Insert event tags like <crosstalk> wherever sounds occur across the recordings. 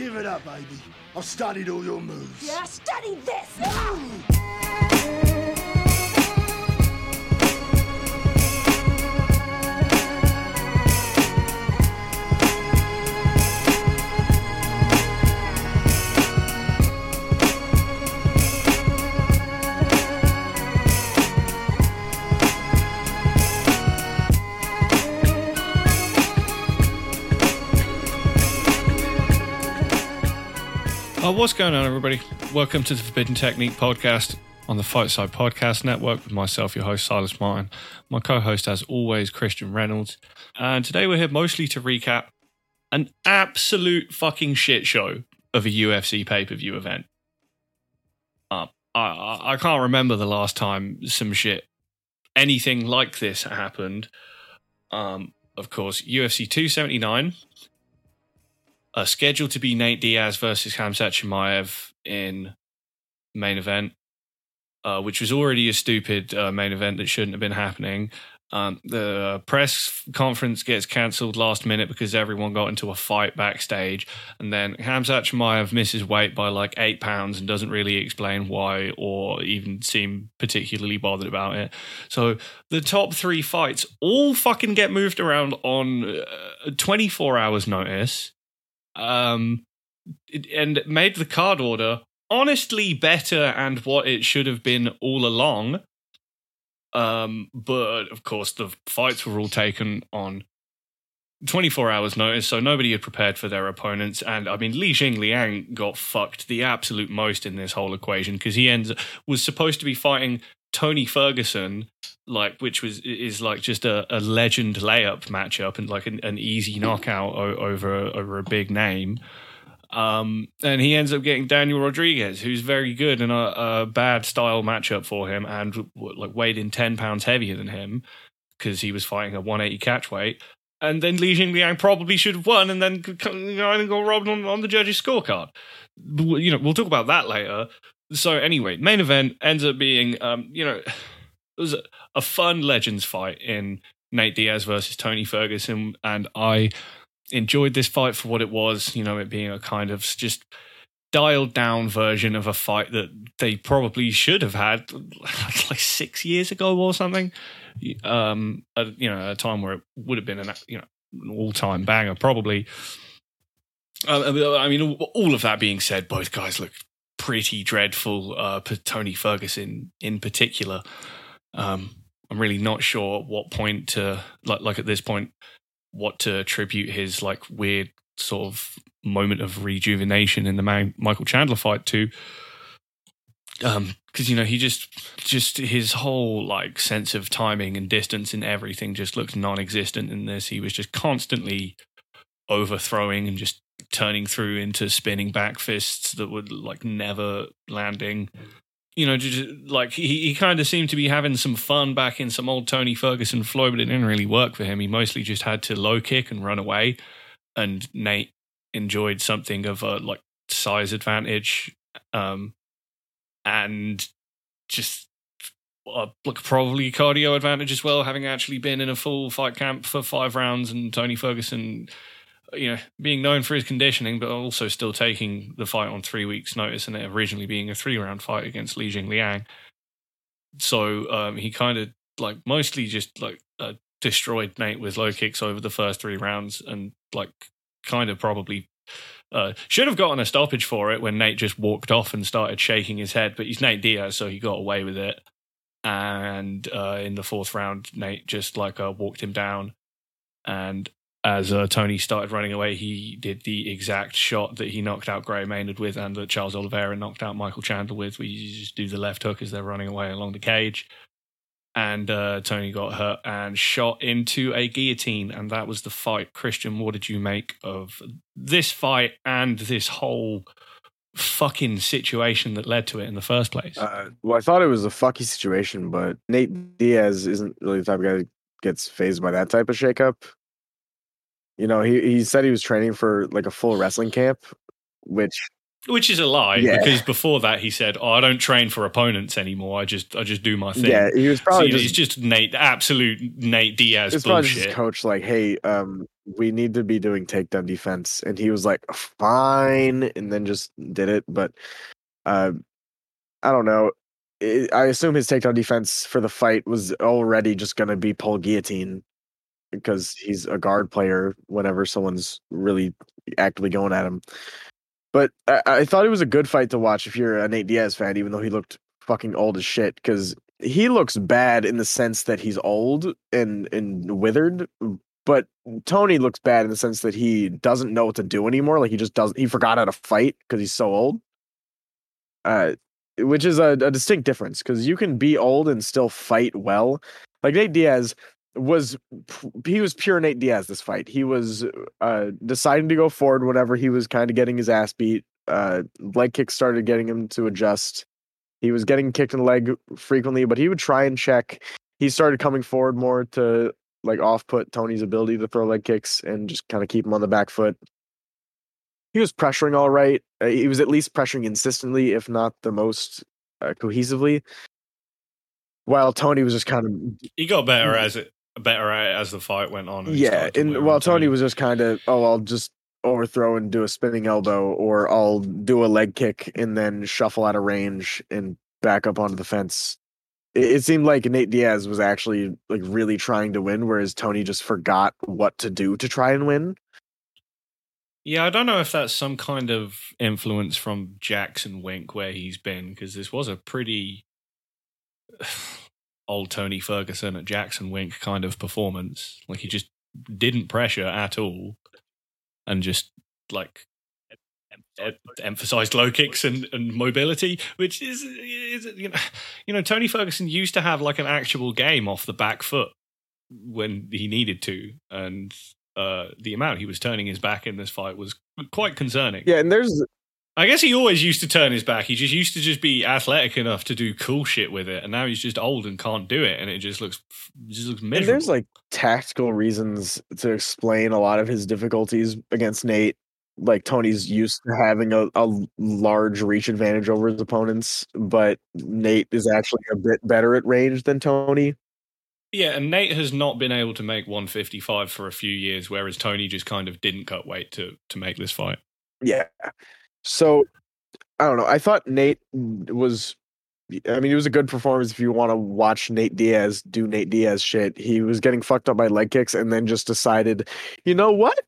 Give it up, baby. I've studied all your moves. Yeah, study this! Uh, what's going on, everybody? Welcome to the Forbidden Technique podcast on the Fight Side Podcast Network with myself, your host, Silas Martin. My co host, as always, Christian Reynolds. And today we're here mostly to recap an absolute fucking shit show of a UFC pay per view event. Uh, I, I, can't remember the last time some shit, anything like this happened. Um, of course, UFC 279 uh, scheduled to be Nate Diaz versus Khamzat Chimaev in main event, uh, which was already a stupid uh, main event that shouldn't have been happening. Um, the press conference gets cancelled last minute because everyone got into a fight backstage, and then Khamzat Chimaev misses weight by like eight pounds and doesn't really explain why or even seem particularly bothered about it. So the top three fights all fucking get moved around on uh, 24 hours notice um, and made the card order honestly better and what it should have been all along. Um, but of course, the fights were all taken on 24 hours notice, so nobody had prepared for their opponents. And I mean, Li Jing Liang got fucked the absolute most in this whole equation because he ends was supposed to be fighting Tony Ferguson, like which was is like just a, a legend layup matchup and like an, an easy knockout o- over over a big name. Um, and he ends up getting Daniel Rodriguez, who's very good and a, a bad style matchup for him, and like weighed in ten pounds heavier than him because he was fighting a 180 catch weight. And then Li Jingliang probably should have won, and then got robbed on, on the judges' scorecard. You know, we'll talk about that later. So anyway, main event ends up being, um, you know, <sighs> it was a, a fun Legends fight in Nate Diaz versus Tony Ferguson, and I enjoyed this fight for what it was. You know, it being a kind of just dialed down version of a fight that they probably should have had <laughs> like six years ago or something. Um, at, you know, a time where it would have been an you know an all time banger, probably. Uh, I mean, all of that being said, both guys look pretty dreadful. Uh, Tony Ferguson in particular. Um, I'm really not sure what point to like like at this point what to attribute his like weird sort of moment of rejuvenation in the man, Michael Chandler fight to. Um, because you know he just just his whole like sense of timing and distance and everything just looked non-existent in this. He was just constantly overthrowing and just turning through into spinning back fists that were like never landing. You know, like he, he kind of seemed to be having some fun back in some old Tony Ferguson flow, but it didn't really work for him. He mostly just had to low kick and run away. And Nate enjoyed something of a like size advantage, um, and just uh, like probably cardio advantage as well, having actually been in a full fight camp for five rounds, and Tony Ferguson you know, being known for his conditioning, but also still taking the fight on three weeks' notice, and it originally being a three-round fight against Li Jing Liang. So um, he kind of like mostly just like uh, destroyed Nate with low kicks over the first three rounds, and like kind of probably uh, should have gotten a stoppage for it when Nate just walked off and started shaking his head. But he's Nate Diaz, so he got away with it. And uh, in the fourth round, Nate just like uh, walked him down, and as uh, Tony started running away, he did the exact shot that he knocked out Gray Maynard with and that Charles Oliveira knocked out Michael Chandler with, where you just do the left hook as they're running away along the cage. And uh, Tony got hurt and shot into a guillotine, and that was the fight. Christian, what did you make of this fight and this whole fucking situation that led to it in the first place? Uh, well, I thought it was a fucky situation, but Nate Diaz isn't really the type of guy that gets phased by that type of shakeup. You know, he, he said he was training for like a full wrestling camp, which which is a lie Yeah. because before that he said, "Oh, I don't train for opponents anymore. I just I just do my thing." Yeah, he was probably know, just it's just Nate, absolute Nate Diaz it's probably just bullshit. his coach like, hey, um, we need to be doing takedown defense, and he was like, fine, and then just did it. But uh, I don't know. I I assume his takedown defense for the fight was already just going to be pull guillotine because he's a guard player whenever someone's really actively going at him. But I, I thought it was a good fight to watch if you're a Nate Diaz fan, even though he looked fucking old as shit. Because he looks bad in the sense that he's old and and withered, but Tony looks bad in the sense that he doesn't know what to do anymore. Like he just doesn't. He forgot how to fight because he's so old. Uh, which is a, a distinct difference because you can be old and still fight well. Like Nate Diaz was, he was pure Nate Diaz this fight. He was uh deciding to go forward whenever he was kind of getting his ass beat. Uh, leg kicks started getting him to adjust. He was getting kicked in the leg frequently, but he would try and check. He started coming forward more to like off put Tony's ability to throw leg kicks and just kind of keep him on the back foot. He was pressuring all right. Uh, he was at least pressuring consistently, if not the most uh, cohesively. While Tony was just kind of He got better as it better at it as the fight went on. yeah, and while Tony was just kind of oh, I'll just overthrow and do a spinning elbow, or I'll do a leg kick and then shuffle out of range and back up onto the fence. It, it seemed like Nate Diaz was actually like really trying to win, whereas Tony just forgot what to do to try and win. Yeah, I don't know if that's some kind of influence from Jackson Wink where he's been because this was a pretty old Tony Ferguson at Jackson Wink kind of performance. Like he just didn't pressure at all and just like emphasized low kicks and, and mobility, which is, is you know, you know Tony Ferguson used to have like an actual game off the back foot when he needed to, and uh, the amount he was turning his back in this fight was quite concerning. Yeah, and there's I guess he always used to turn his back. He just used to just be athletic enough to do cool shit with it, and now he's just old and can't do it, and it just looks it just looks and miserable. there's like tactical reasons to explain a lot of his difficulties against Nate. Like Tony's used to having a, a large reach advantage over his opponents, but Nate is actually a bit better at range than Tony. yeah, and Nate has not been able to make 155 for a few years, whereas Tony just kind of didn't cut weight to to make this fight. Yeah. So I don't know. I thought Nate was I mean, it was a good performance if you want to watch Nate Diaz do Nate Diaz shit. He was getting fucked up by leg kicks and then just decided, you know what?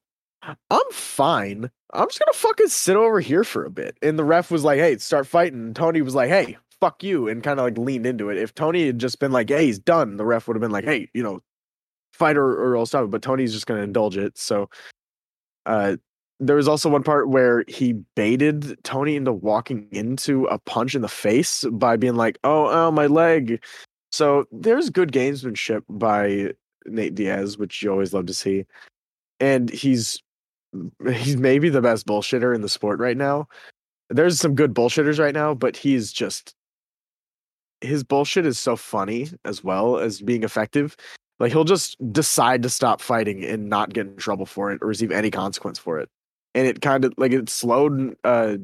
I'm fine. I'm just gonna fucking sit over here for a bit. And the ref was like, hey, start fighting. And Tony was like, hey, fuck you, and kind of like leaned into it. If Tony had just been like, hey, he's done, the ref would have been like, hey, you know, fight or, or I'll stop it. But Tony's just gonna indulge it. So uh there was also one part where he baited Tony into walking into a punch in the face by being like, "Oh, oh, my leg." So there's good gamesmanship by Nate Diaz, which you always love to see, and he's he's maybe the best bullshitter in the sport right now. There's some good bullshitters right now, but he's just his bullshit is so funny as well as being effective. Like he'll just decide to stop fighting and not get in trouble for it or receive any consequence for it and it kind of like it slowed uh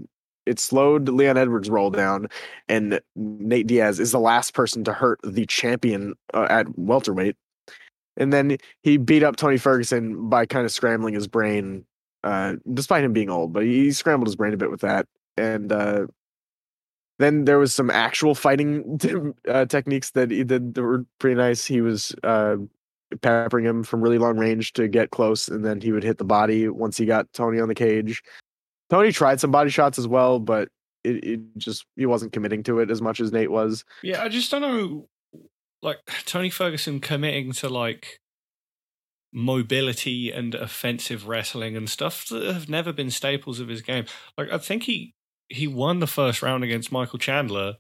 it slowed Leon Edwards roll down and Nate Diaz is the last person to hurt the champion uh, at welterweight and then he beat up Tony Ferguson by kind of scrambling his brain uh despite him being old but he scrambled his brain a bit with that and uh then there was some actual fighting <laughs> uh, techniques that he did that were pretty nice. He was uh, peppering him from really long range to get close, and then he would hit the body once he got Tony on the cage. Tony tried some body shots as well, but it, it just he wasn't committing to it as much as Nate was. Yeah, I just don't know. Like <sighs> Tony Ferguson committing to like mobility and offensive wrestling and stuff that have never been staples of his game. Like I think he he won the first round against Michael Chandler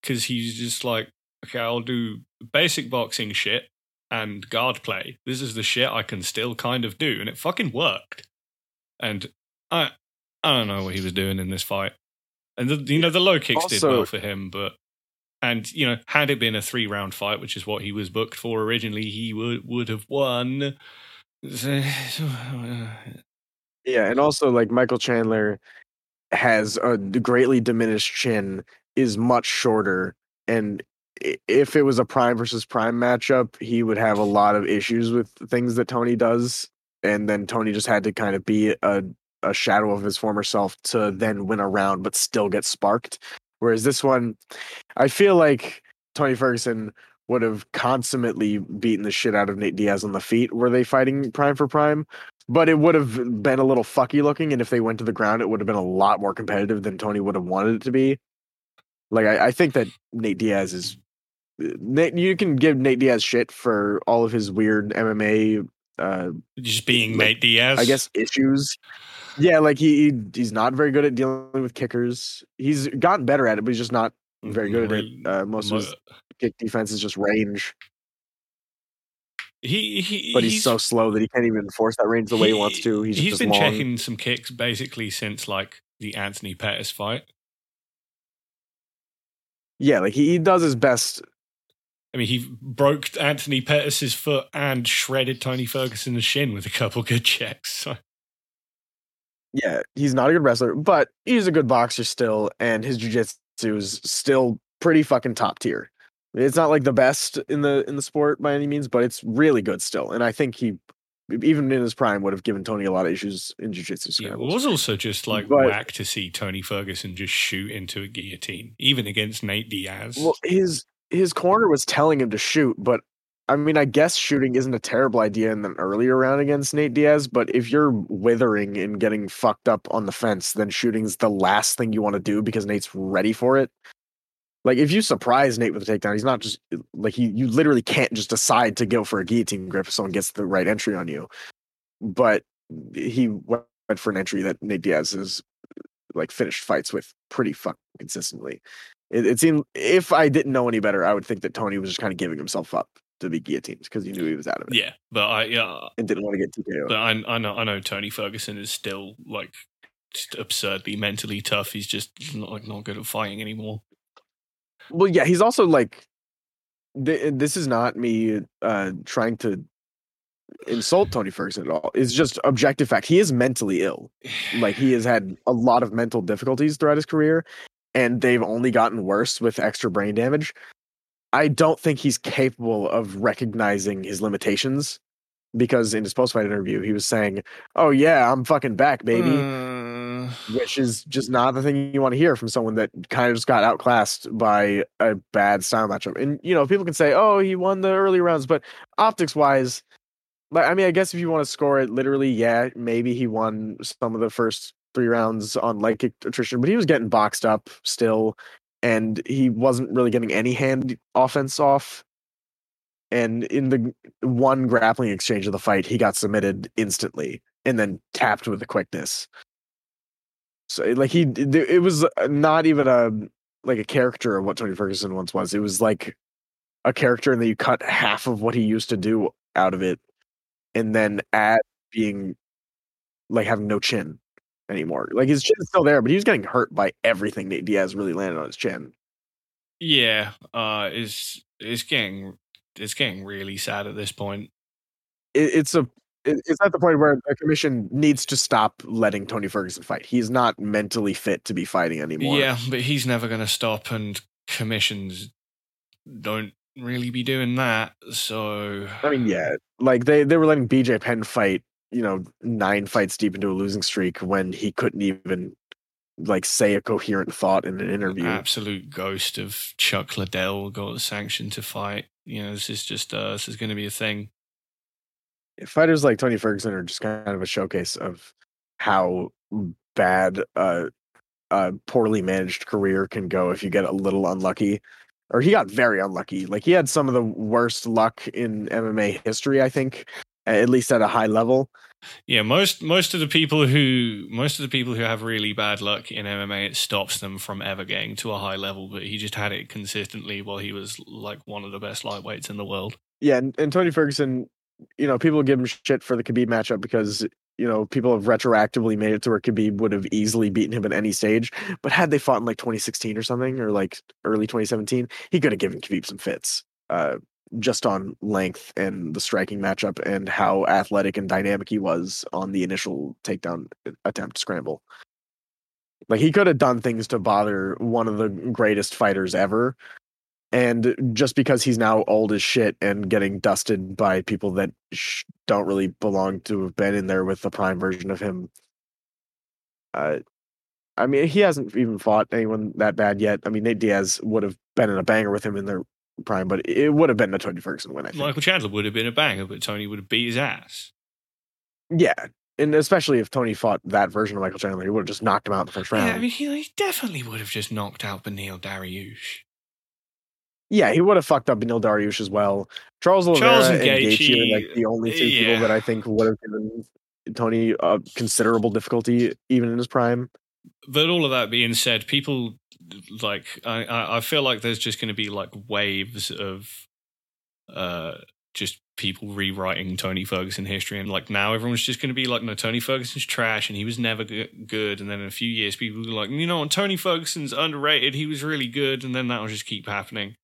because he's just like, okay, I'll do basic boxing shit and guard play. This is the shit I can still kind of do, and it fucking worked. And I I don't know what he was doing in this fight. And the, you know the low kicks did well for him, but and you know had it been a three round fight, which is what he was booked for originally, he would would have won. Uh, yeah, and also like Michael Chandler, has a greatly diminished chin, is much shorter, and if it was a prime versus prime matchup, he would have a lot of issues with things that Tony does, and then Tony just had to kind of be a a shadow of his former self to then win a round, but still get sparked. Whereas this one, I feel like Tony Ferguson would have consummately beaten the shit out of Nate Diaz on the feet were they fighting prime for prime. But it would have been a little fucky looking, and if they went to the ground, it would have been a lot more competitive than Tony would have wanted it to be. Like I, I think that Nate Diaz is Nate. You can give Nate Diaz shit for all of his weird MMA, uh, Just being like, Nate Diaz. I guess, issues. Yeah, like he, he he's not very good at dealing with kickers. He's gotten better at it, but he's just not very good at it. Uh, most of his kick defense is just range. He, he but he's, so slow that he can't even force that range the way he wants to. He's, he's been long. checking some kicks basically since like the Anthony Pettis fight. Yeah, like he, he does his best. I mean, he broke Anthony Pettis's foot and shredded Tony Ferguson's shin with a couple good checks. So. Yeah, he's not a good wrestler, but he's a good boxer still, and his jiu-jitsu is still pretty fucking top tier. It's not like the best in the in the sport by any means, but it's really good still. And I think he, even in his prime, would have given Tony a lot of issues in jiu-jitsu. Yeah, it was also just like But- whack to see Tony Ferguson just shoot into a guillotine, even against Nate Diaz. Well, his his corner was telling him to shoot, but I mean, I guess shooting isn't a terrible idea in an earlier round against Nate Diaz. But if you're withering and getting fucked up on the fence, then shooting's the last thing you want to do because Nate's ready for it. Like if you surprise Nate with a takedown, he's not just eh, like he. You literally can't just decide to go for a guillotine grip if someone gets the right entry on you. But he went for an entry that Nate Diaz has like finished fights with pretty fucking consistently. It, it seemed if I didn't know any better, I would think that Tony was just kind of giving himself up to be guillotined because he knew he was out of it yeah, but I yeah, and didn't want to get TKO. but I, I know I know Tony Ferguson is still like absurdly mentally tough. He's just not like not good at fighting anymore. Well, yeah, he's also like, th- this is not me uh trying to insult Tony Ferguson at all. It's just objective fact. He is mentally ill. Like he has had a lot of mental difficulties throughout his career, and they've only gotten worse with extra brain damage. I don't think he's capable of recognizing his limitations because in his post-fight interview he was saying, "Oh yeah, I'm fucking back, baby." Uh, which is just not the thing you want to hear from someone that kind of just got outclassed by a bad style matchup. And you know, people can say, "Oh, he won the early rounds," but optics wise, I mean, I guess if you want to score it literally, yeah, maybe he won some of the first three rounds on kick attrition, but he was getting boxed up still, and he wasn't really getting any hand offense off. And in the one grappling exchange of the fight, he got submitted instantly and then tapped with the quickness. So eh, like he, it was uh, not even a like a character of what Tony Ferguson once was. It was like a character, and then you cut half of what he used to do out of it, and then add being like having no chin anymore. Like his chin is still there, but he was getting hurt by everything Nate Diaz really landed on his chin. yeah, uh, it's it's getting it's getting really sad at this point. It, it's a it- it's at the point where the commission needs to stop letting Tony Ferguson fight. He's not mentally fit to be fighting anymore. Yeah, but he's never going to stop, and commissions don't really be doing that. So I mean, yeah, like they they were letting BJ Penn fight, you know, nine fights deep into a losing streak when he couldn't even like say a coherent thought in an interview. absolute ghost of Chuck Liddell got sanctioned to fight. You know, this is just uh, this is going to be a thing. Fighters like Tony Ferguson are just kind of a showcase of how bad uh, a poorly managed career can go if you get a little unlucky. Or he got very unlucky. Like he had some of the worst luck in MMA history, I think, at least at a high level. Yeah, most most of the people who most of the people who have really bad luck in MMA, it stops them from ever getting to a high level. But he just had it consistently while he was like one of the best lightweights in the world. Yeah, and, and Tony Ferguson, you know, people give him shit for the Khabib matchup because you know people have retroactively made it to where Khabib would have easily beaten him at any stage. But had they fought in like 2016 or something, or like early 2017, he could have given Khabib some fits, uh, just on length and the striking matchup and how athletic and dynamic he was on the initial takedown attempt scramble. Like he could have done things to bother one of the greatest fighters ever. And just because he's now old as shit and getting dusted by people that sh- don't really belong to have been in there with the prime version of him, uh, I mean, he hasn't even fought anyone that bad yet. I mean, Nate Diaz would have been in a banger with him in their prime, but it would have been a Tony Ferguson win. I think. Michael Chandler would have been a banger, but Tony would have beat his ass. Yeah, and especially if Tony fought that version of Michael Chandler, he would have just knocked him out in the first round. Yeah, I mean, he, he definitely would have just knocked out Beneil Dariush. Yeah, he would have fucked up Beneil Dariush as well. Charles Oliveira Charles and and Gaethje, Gaethje, are like the only two yeah. people that I think would have given Tony uh, considerable difficulty even in his prime. But all of that being said, people like I, I feel like there's just going to be like waves of uh just people rewriting Tony Ferguson history, and like now everyone's just going to be like, no, Tony Ferguson's trash, and he was never good. And then in a few years, people will be like, you know, Tony Ferguson's underrated. He was really good, and then that'll just keep happening.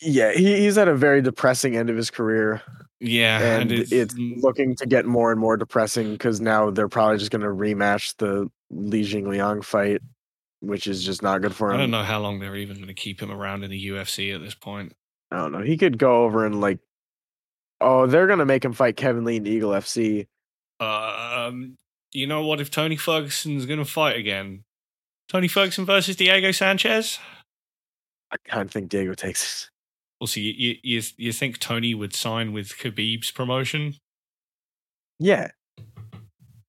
Yeah, he, he's at a very depressing end of his career, Yeah, and it's, looking to get more and more depressing because now they're probably just going to rematch the Li Jingliang fight, which is just not good for him. I don't know how long they're even going to keep him around in the UFC at this point. I don't know. He could go over and like, oh, they're going to make him fight Kevin Lee in Eagle FC. Um, you know what? If Tony Ferguson's going to fight again, Tony Ferguson versus Diego Sanchez. I kind of think Diego takes it. Also, you, you you you think Tony would sign with Khabib's promotion? Yeah,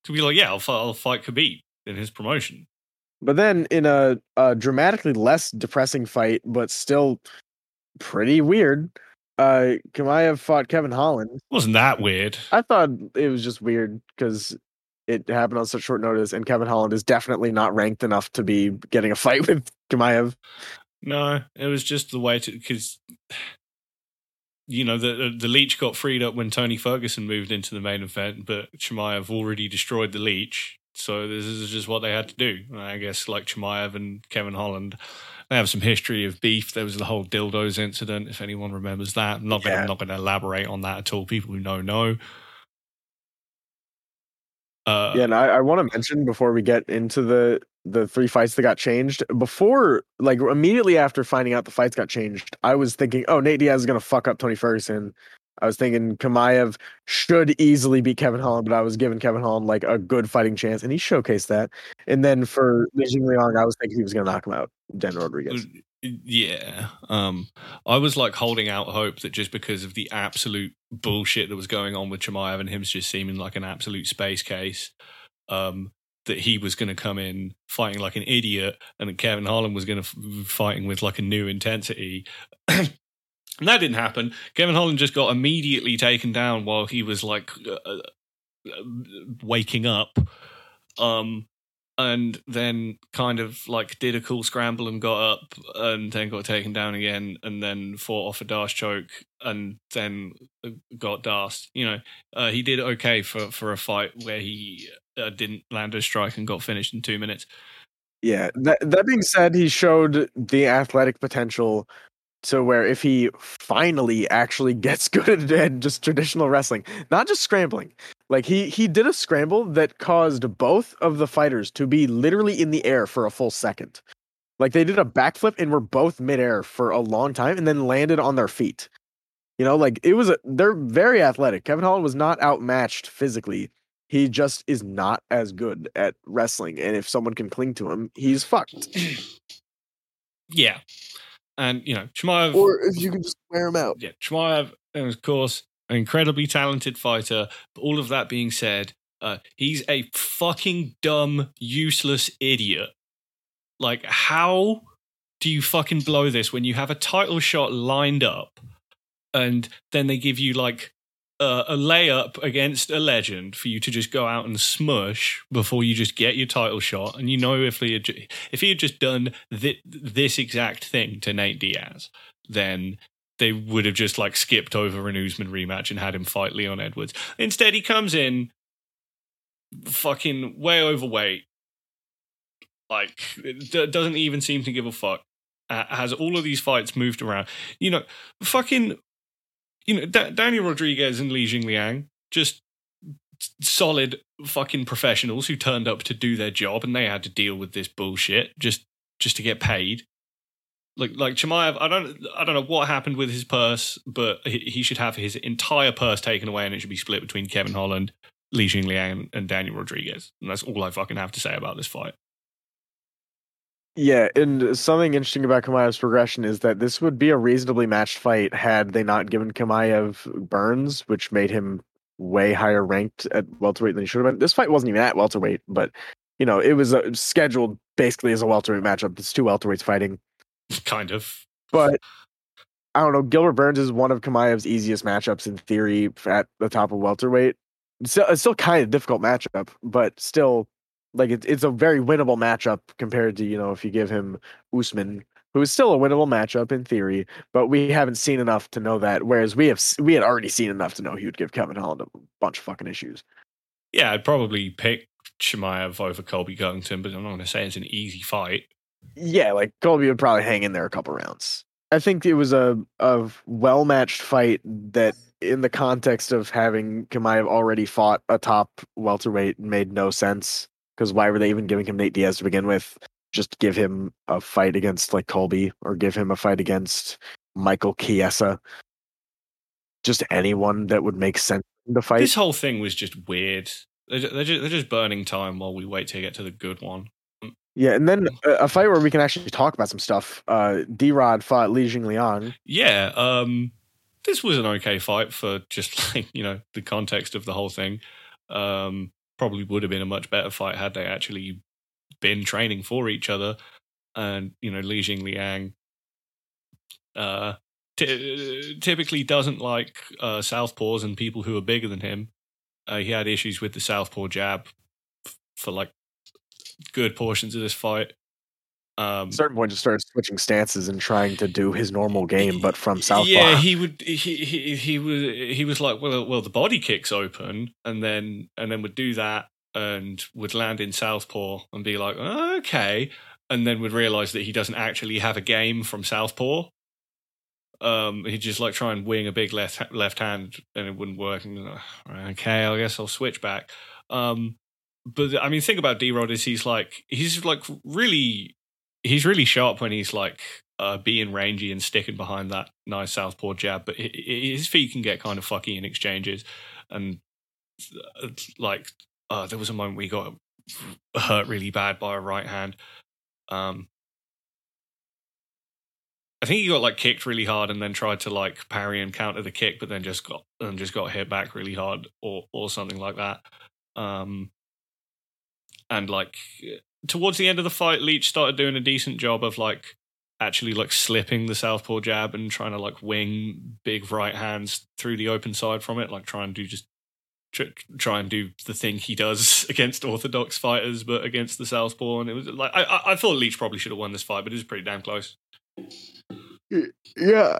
To be like, yeah, I'll I'll fight Khabib in his promotion. But then in a, a dramatically less depressing fight, but still pretty weird, uh Chimaev fought Kevin Holland. Wasn't that weird? I thought it was just weird because it happened on such short notice, and Kevin Holland is definitely not ranked enough to be getting a fight <laughs> with Chimaev. No, it was just the way to because you know the the leech got freed up when Tony Ferguson moved into the main event, but Chimaev already destroyed the leech. So this is just what they had to do. And I guess like Chimaev and Kevin Holland, they have some history of beef. There was the whole dildos incident, if anyone remembers that. I'm not gonna Yeah. I'm not gonna elaborate on that at all. People who know know. Uh, yeah, and I, I want to mention before we get into the the three fights that got changed. Before, like immediately after finding out the fights got changed, I was thinking, oh, Nate Diaz is gonna fuck up Tony Ferguson. I was thinking Chimaev should easily beat Kevin Holland, but I was giving Kevin Holland like a good fighting chance, and he showcased that. And then for Li Jingliang, I was thinking he was gonna knock him out, Dan Rodriguez. Yeah. Um I was like holding out hope that just because of the absolute bullshit that was going on with Chimaev and him just seeming like an absolute space case, um, that he was going to come in fighting like an idiot and Kevin Holland was going to f- fighting with like a new intensity. And that didn't happen. Kevin Holland just got immediately taken down while he was like uh, uh, waking up. Um and then kind of like did a cool scramble and got up and then got taken down again and then fought off a d'arce choke and then got d'arced. You know, uh, he did okay for, for a fight where he uh, didn't land a strike and got finished in two minutes. Yeah. That that being said, he showed the athletic potential to where if he finally actually <laughs> gets good at just traditional wrestling, not just scrambling. Like he he did a scramble that caused both of the fighters to be literally in the air for a full second. Like they did a backflip and were both midair for a long time and then landed on their feet. You know, like it was a they're very athletic. Kevin Holland was not outmatched physically. He just is not as good at wrestling. And if someone can cling to him, he's fucked. <clears throat> Yeah. And, you know, Chimaev. or if you can just wear him out. yeah, Chimaev, and of course, an incredibly talented fighter. But all of that being said, uh, he's a fucking dumb, useless idiot. Like, how do you fucking blow this when you have a title shot lined up and then they give you like uh, a layup against a legend for you to just go out and smush before you just get your title shot? And you know, if he had, if he had just done thi- this exact thing to Nate Diaz, then they would have just like skipped over an Usman rematch and had him fight Leon Edwards. Instead, he comes in fucking way overweight, like d- doesn't even seem to give a fuck. Uh, has all of these fights moved around? You know, fucking, you know, da- Daniel Rodriguez and Li Jingliang just solid fucking professionals who turned up to do their job and they had to deal with this bullshit just just to get paid. Like like Chimaev, I don't I don't know what happened with his purse, but he, he should have his entire purse taken away and it should be split between Kevin Holland, Li Jingliang, and Daniel Rodriguez. And that's all I fucking have to say about this fight. Yeah, and something interesting about Chimaev's progression is that this would be a reasonably matched fight had they not given Chimaev Burns, which made him way higher ranked at welterweight than he should have been. This fight wasn't even at welterweight, but you know it was uh, scheduled basically as a welterweight matchup. It's two welterweights fighting, kind of. But I don't know. Gilbert Burns is one of Chimaev's easiest matchups in theory at the top of welterweight. It's still, it's still kind of difficult matchup, but still like it's it's a very winnable matchup compared to you know if you give him Usman, who is still a winnable matchup in theory, but we haven't seen enough to know that. Whereas we have we had already seen enough to know he would give Kevin Holland a bunch of fucking issues. Yeah, I'd probably pick Chimaev over Colby Covington, but I'm not going to say it's an easy fight. Yeah, like Colby would probably hang in there a couple rounds. I think it was a a well matched fight that in the context of having Chimaev already fought a top welterweight made no sense because why were they even giving him Nate Diaz to begin with? Just give him a fight against like Colby or give him a fight against Michael Chiesa. Just anyone that would make sense to fight. This whole thing was just weird. They're just, they're just burning time while we wait to get to the good one. Yeah, and then a fight where we can actually talk about some stuff. Uh, D Rod fought Li Jingliang. Yeah, um, this was an okay fight for just <laughs> like you know the context of the whole thing. Um, probably would have been a much better fight had they actually been training for each other. And you know, Li Jingliang uh, t- typically doesn't like uh, southpaws and people who are bigger than him. Uh, he had issues with the southpaw jab f- for like good portions of this fight. Um, certain point, just started switching stances and trying to do his normal game, but from southpaw. Yeah, he would. He he he was he was like, well, well, the body kicks open, and then and then would do that, and would land in southpaw and be like, oh, okay, and then would realize that he doesn't actually have a game from southpaw. Um, he'd just like try and wing a big left left hand, and it wouldn't work. And like, okay, I guess I'll switch back. Um, but I mean, think about D Rod is he's like he's like really he's really sharp when he's like uh, being rangy and sticking behind that nice southpaw jab, but his feet can get kind of fucky in exchanges. And uh, like, uh, there was a moment we got hurt really bad by a right hand. Um, I think he got like kicked really hard and then tried to like parry and counter the kick, but then just got and just got hit back really hard or or something like that. Um, and like towards the end of the fight, Leech started doing a decent job of like actually like slipping the southpaw jab and trying to like wing big right hands through the open side from it, like try and do just try and do the thing he does <laughs> against orthodox fighters, but against the southpaw. And it was like I, I thought Leech probably should have won this fight, but it was pretty damn close. Yeah,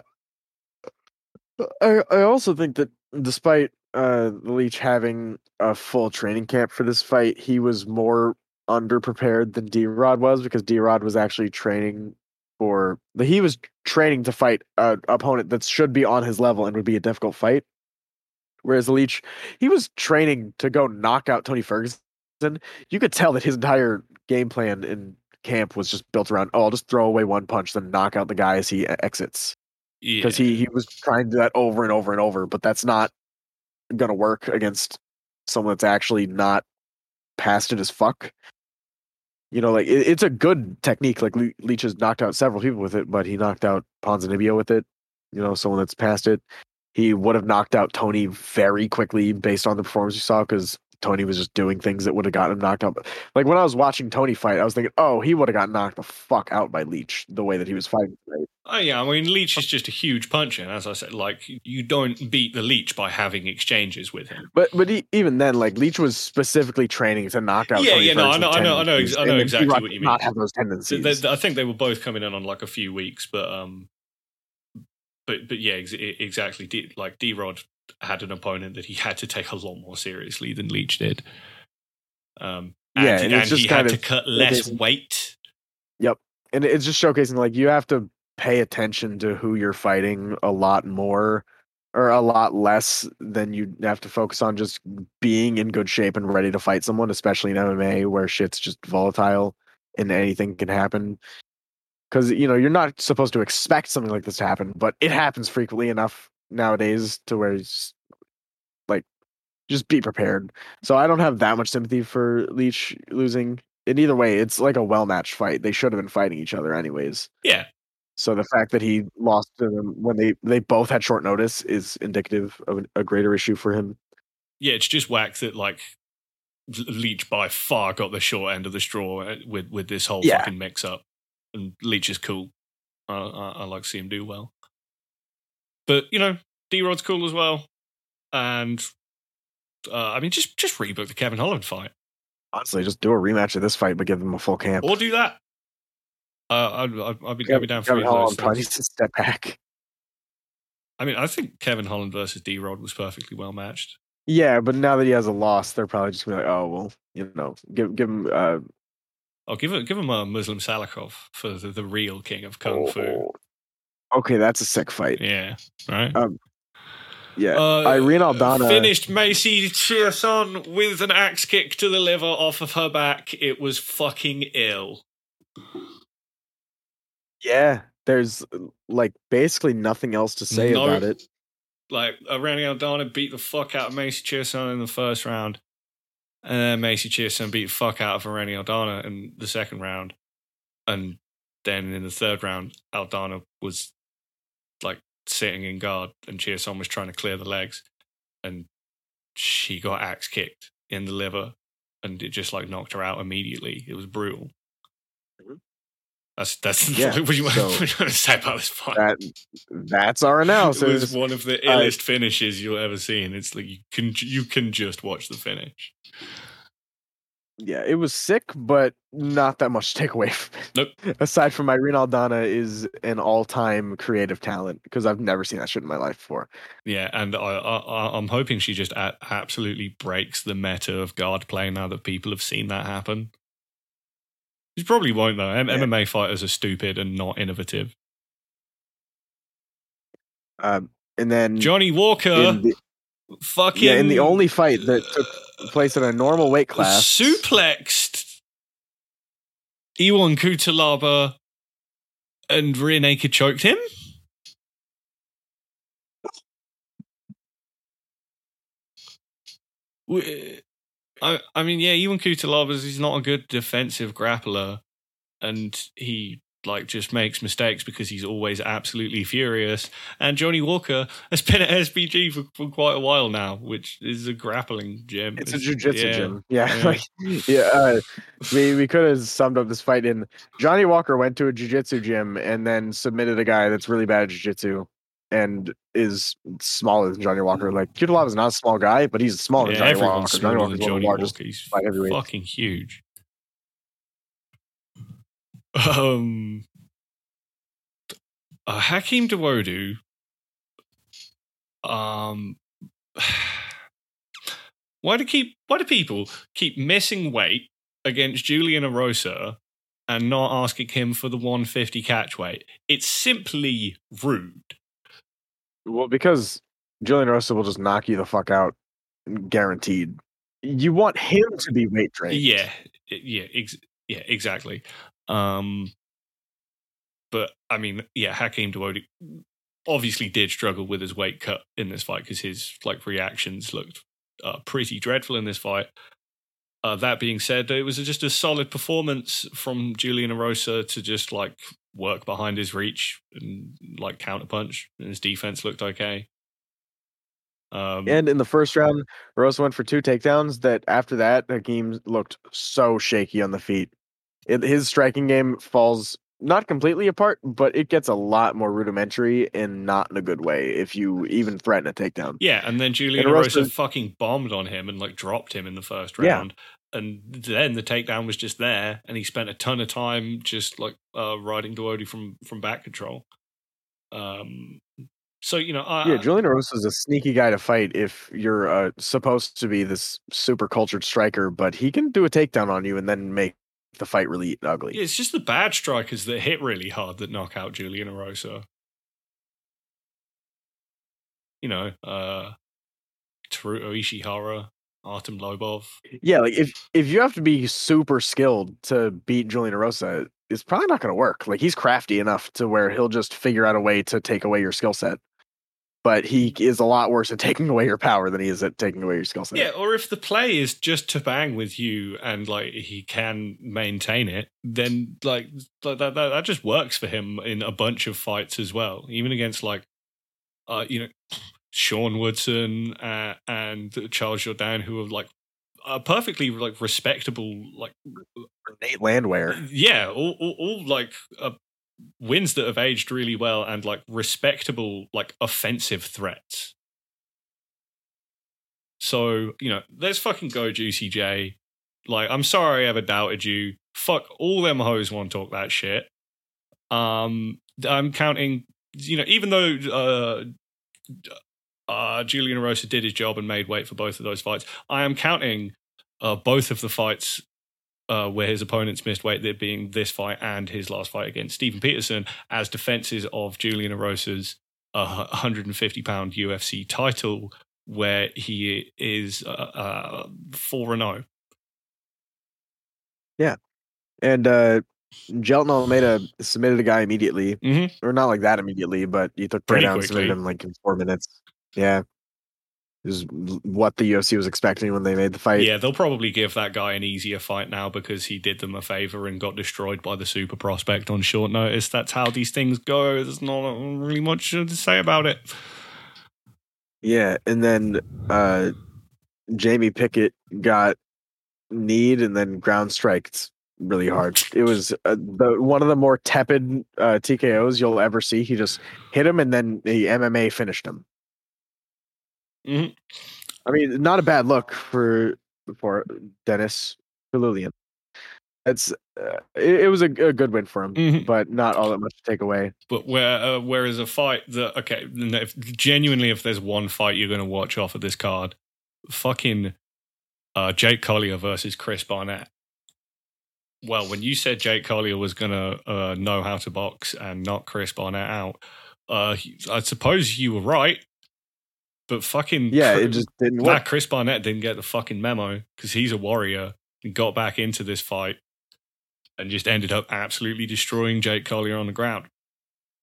I I also think that despite uh Leech having a full training camp for this fight, he was more underprepared than D Rod was because D Rod was actually training for he was training to fight an opponent that should be on his level and would be a difficult fight. Whereas Leech, he was training to go knock out Tony Ferguson. You could tell that his entire game plan in camp was just built around, oh, I'll just throw away one punch, then knock out the guy as he exits. Because yeah. he, he was trying to do that over and over and over, but that's not going to work against someone that's actually not past it as fuck you know, like it, it's a good technique. Like Le- has knocked out several people with it, but he knocked out Ponzinibbio with it. You know, someone that's past it. He would have knocked out Tony very quickly based on the performance you saw because Tony was just doing things that would have gotten him knocked out. Like when I was watching Tony fight, I was thinking, oh, he would have got knocked the fuck out by Leech the way that he was fighting. Right? Oh yeah, I mean Leech is just a huge puncher, and as I said, like you don't beat the Leech by having exchanges with him. But but he, even then, like Leech was specifically training to knock out. Yeah, Tony yeah, no, I know, I know, I know, I know exactly what you mean. Not have those tendencies. I think they were both coming in on like a few weeks, but um, but but yeah, ex- exactly. D, like D Rod had an opponent that he had to take a lot more seriously than Leech did. Um, and, yeah, and, and he had to cut less weight. Yep, and it's just showcasing like you have to pay attention to who you're fighting a lot more or a lot less than you have to focus on just being in good shape and ready to fight someone, especially in MMA where shit's just volatile and anything can happen. Because you know you're not supposed to expect something like this to happen, but it happens frequently enough nowadays to where it's like just be prepared. So I don't have that much sympathy for Leech losing. In either way, it's like a well matched fight. They should have been fighting each other anyways. Yeah, So the fact that he lost to them when they they both had short notice is indicative of a greater issue for him. yeah, it's just whack that like Leech by far got the short end of the straw uh, with with this whole Yeah. fucking mix up, and Leech is cool. I, I, I like to see him do well, but you know, D Rod's cool as well, and uh, I mean, just just reboot the Kevin Holland fight, Honestly, just do a rematch of this fight, but give them a full camp. or do that. Uh, I'd, I'd, I'd be, I'd be down for Kevin Holland probably needs to step back. I mean, I think Kevin Holland versus D Rod was perfectly well matched. Yeah, but now that he has a loss, they're probably just gonna be like, oh well, you know, give give him uh, Oh, give it, give him a Muslim Salikhov for the, the real king of kung fu. Okay, that's a sick fight. Yeah, right. Um, Yeah, Uh, Irene Aldana. finished Macy Chiasson with an axe kick to the liver off of her back. It was fucking ill. Yeah, there's like basically nothing else to say No. about it. Like Irene Aldana beat the fuck out of Macy Chiasson in the first round, and then Macy Chiasson beat the fuck out of Irene Aldana in the second round, and then in the third round, Aldana was like sitting in guard, and Chiasson was trying to clear the legs, and she got axe kicked in the liver, and it just like knocked her out immediately. It was brutal. Mhm. That's that's <laughs> Yeah, what you want, so <laughs> what you want to say about this fight. That that's our <laughs> it was analysis. one of the illest finishes you'll ever see, and it's like you can you can just watch the finish. Yeah, it was sick, but not that much to take away from it. Nope. <laughs> Aside from Irene Aldana is an all-time creative talent because I've never seen that shit in my life before. Yeah, and I, I I'm hoping she just a- absolutely breaks the meta of guard play now that people have seen that happen. She probably won't though. M- Yeah. MMA fighters are stupid and not innovative. Um, and then Johnny Walker, in the, fucking yeah, in the only fight that took place in a normal weight class, suplexed Ion Cutelaba and rear naked choked him. I, I mean, yeah, Ion Cutelaba is not a good defensive grappler, and he like just makes mistakes because he's always absolutely furious. And Johnny Walker has been at SBG for, for quite a while now, which is a grappling gym. it's a jujitsu yeah. gym. Yeah, Yeah. <laughs> yeah. Uh, we we could have summed up this fight in Johnny Walker went to a jujitsu gym and then submitted a guy that's really bad at jujitsu and is smaller than Johnny Walker. Like Cutelaba is not a small guy, but he's smaller Yeah, than Johnny Walker. Johnny smaller Walker's than Johnny. Walker. He's fucking huge. Um, uh, Hakeem Dawodu. Um, <sighs> why do keep why do people keep missing weight against Julian Erosa and not asking him for the 150 catch weight? It's simply rude. Well, because Julian Erosa will just knock you the fuck out, guaranteed. You want him to be weight trained. Yeah, yeah, ex- yeah, exactly. Um, but I mean, yeah, Hakeem Dawodu obviously did struggle with his weight cut in this fight because his like reactions looked uh, pretty dreadful in this fight. Uh, that being said, it was just a solid performance from Julian Erosa to just like work behind his reach and like counterpunch, and his defense looked okay. Um, And in the first round, Rosa went for two takedowns. That after that, Hakeem looked so shaky on the feet. It, his striking game falls not completely apart, but it gets a lot more rudimentary and not in a good way if you even threaten a takedown. Yeah, and then Julian Rosa fucking bombed on him and like dropped him in the first Yeah. round. And then the takedown was just there, and he spent a ton of time just like uh, riding Dawodu from from back control. Um, so you know, I, Yeah, Julian Rosa is a sneaky guy to fight if you're uh, supposed to be this super cultured striker, but he can do a takedown on you and then make the fight really ugly. yeah, it's just the bad strikers that hit really hard that knock out Julian Erosa. you know, uh, Teruto Ishihara, Artem Lobov. Yeah, like if if you have to be super skilled to beat Julian Erosa, it's probably not going to work. Like he's crafty enough to where he'll just figure out a way to take away your skill set. But he is a lot worse at taking away your power than he is at taking away your skill set. Yeah, or if the play is just to bang with you and like he can maintain it, then like that that, that just works for him in a bunch of fights as well, even against like uh you know Sean Woodson uh, and Charles Jourdain, who are like are perfectly like respectable, like Nate Landwehr. yeah, all, all, all like uh, wins that have aged really well and like respectable, like offensive threats. So you know, let's fucking go, Juicy J. Like, I'm sorry I ever doubted you. Fuck all them hoes want to talk that shit. Um, I'm counting. You know, even though uh, uh, Julian Erosa did his job and made weight for both of those fights. I am counting uh, both of the fights uh, where his opponents missed weight, there being this fight and his last fight against Steven Peterson, as defenses of Julian Erosa's uh, 150 pound UFC title, where he is uh, four and zero. Yeah, and uh, Jailton Almeida submitted a guy immediately, mm-hmm. or not like that immediately, but he took Pretty down, submitted him like in four minutes. Yeah, is what the UFC was expecting when they made the fight. Yeah, they'll probably give that guy an easier fight now because he did them a favor and got destroyed by the super prospect on short notice. That's how these things go. There's not really much to say about it. Yeah, and then uh, Jamie Pickett got kneed and then ground striked really hard. It was uh, the one of the more tepid uh, TKOs you'll ever see. He just hit him and then the MMA finished him. Mhm. I mean, not a bad look for for Dennis for Lillian. It's uh, it, it was a, a good win for him, Mhm. but not all that much to take away. But where, uh, whereas a fight that okay, if, genuinely, if there's one fight you're going to watch off of this card, fucking uh, Jake Collier versus Chris Barnett. Well, when you said Jake Collier was going to uh, know how to box and knock Chris Barnett out, uh, I suppose you were right. But fucking Yeah, it just didn't Nah, work. Chris Barnett didn't get the fucking memo because he's a warrior and got back into this fight and just ended up absolutely destroying Jake Collier on the ground.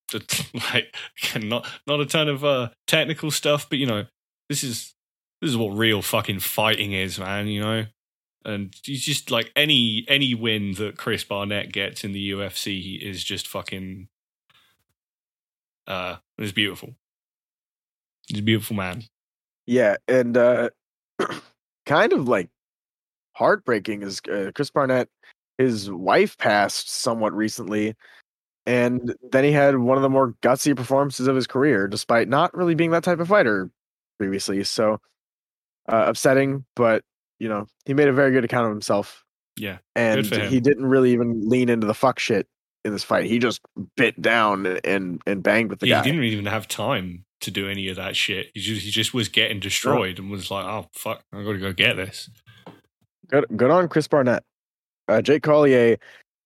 Just, <laughs> like not not a ton of uh, technical stuff, but you know this is this is what real fucking fighting is, man. You know, and he's just like any any win that Chris Barnett gets in the UFC he is just fucking uh, it's beautiful. He's a beautiful man. Yeah, and uh <clears throat> kind of like heartbreaking is uh, Chris Barnett. His wife passed somewhat recently, and then he had one of the more gutsy performances of his career, despite not really being that type of fighter previously. So uh, upsetting, but you know he made a very good account of himself, Yeah, and he didn't really even lean into the fuck shit in this fight. He just bit down and and banged with the Yeah, guy. he didn't even have time to do any of that shit. He just he just was getting destroyed and was like, "Oh fuck, I got to go get this." Good, good on Chris Barnett. Uh, Jake Collier.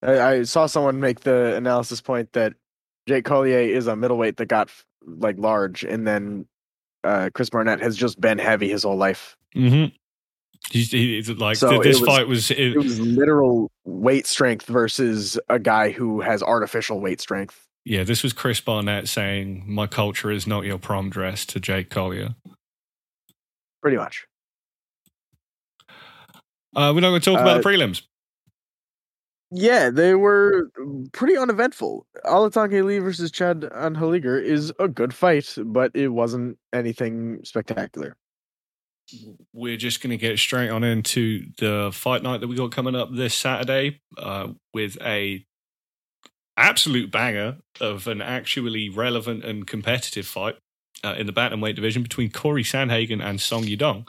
I, I saw someone make the analysis point that Jake Collier is a middleweight that got like large, and then uh, Chris Barnett has just been heavy his whole life. Mm-hmm. He's, he's like So th- this was- fight was. It was literal weight strength versus a guy who has artificial weight strength. Yeah, this was Chris Barnett saying, "My culture is not your prom dress" to Jake Collier. Pretty much. Uh, we're not going to talk about Uh, the prelims. Yeah, they were pretty uneventful. Alatengheili versus Chad Anheliger is a good fight, but it wasn't anything spectacular. We're just going to get straight on into the fight night that we got coming up this Saturday uh, with a absolute banger of an actually relevant and competitive fight uh, in the bantamweight division between Cory Sandhagen and Song Yadong.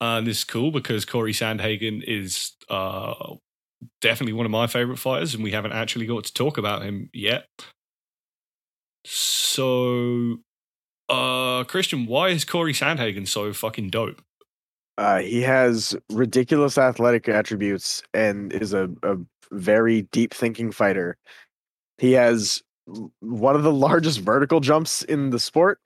Uh, and this is cool because Cory Sandhagen is uh, definitely one of my favorite fighters, and we haven't actually got to talk about him yet. So, uh, Christian, why is Cory Sandhagen so fucking dope? Uh, he has ridiculous athletic attributes and is a, a very deep thinking fighter. He has one of the <laughs> largest vertical jumps in the sport.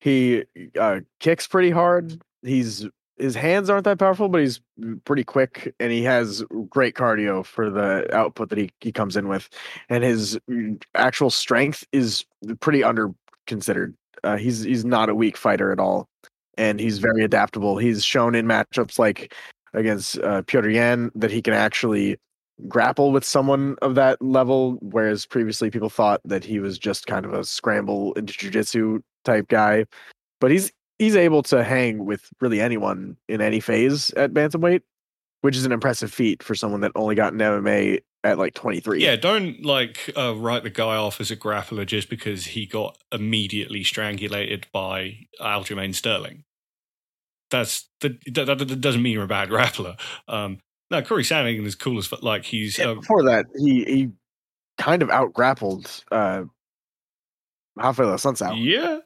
He uh, kicks pretty hard. He's his hands aren't that powerful, but he's pretty quick and he has great cardio for the output that he, he comes in with. And his mm, actual strength is pretty under considered. Uh, he's he's not a weak fighter at all, and he's very adaptable. He's shown in matchups like against uh, Piotr Yan that he can actually grapple with someone of that level, whereas previously people thought that he was just kind of a scramble into jujitsu type guy. But he's he's able to hang with really anyone in any phase at bantamweight, which is an impressive feat for someone that only got an MMA at like 23. Yeah, don't like uh, write the guy off as a grappler just because he got immediately strangulated by Aljamain Sterling. That's that, that, that doesn't mean you're a bad <laughs> grappler. Um, no, Cory Sandhagen is cool as fuck. Like he's Yeah, uh, before that, he he kind of out grappled uh Raphael Assunção. Yeah.